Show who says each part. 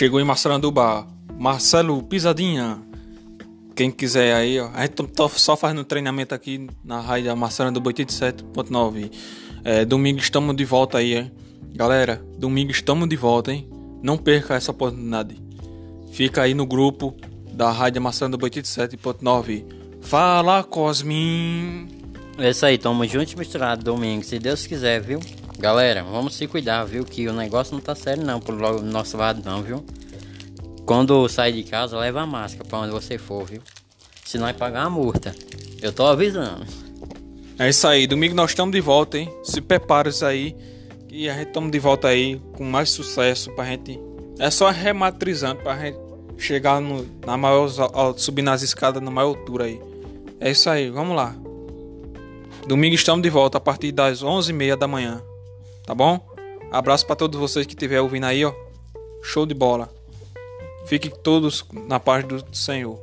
Speaker 1: Chegou em Massaranduba. Marcelo Pisadinha. Quem quiser aí, ó. A gente tá só fazendo treinamento aqui na rádio Massaranduba 87.9. É, domingo estamos de volta aí, hein? Galera, domingo estamos de volta, hein? Não perca essa oportunidade. Fica aí no grupo da Rádio Massaranduba 87.9. Fala, Cosmin!
Speaker 2: É isso aí, tamo juntos misturado domingo, se Deus quiser, viu? Galera, vamos se cuidar, viu? Que o negócio não tá sério não pro nosso lado não, viu? Quando sair de casa, leva a máscara pra onde você for, viu? Senão vai pagar a multa. Eu tô avisando.
Speaker 1: É isso aí, domingo nós estamos de volta, hein? Se prepara isso aí. E a gente estamos de volta aí com mais sucesso pra gente. É só rematrizando pra gente chegar no, na maior. subir nas escadas na maior altura aí. É isso aí, vamos lá. Domingo estamos de volta a partir das 11h30 da manhã. Tá bom? Abraço para todos vocês que estiver ouvindo aí, ó. Show de bola. Fiquem todos na paz do Senhor.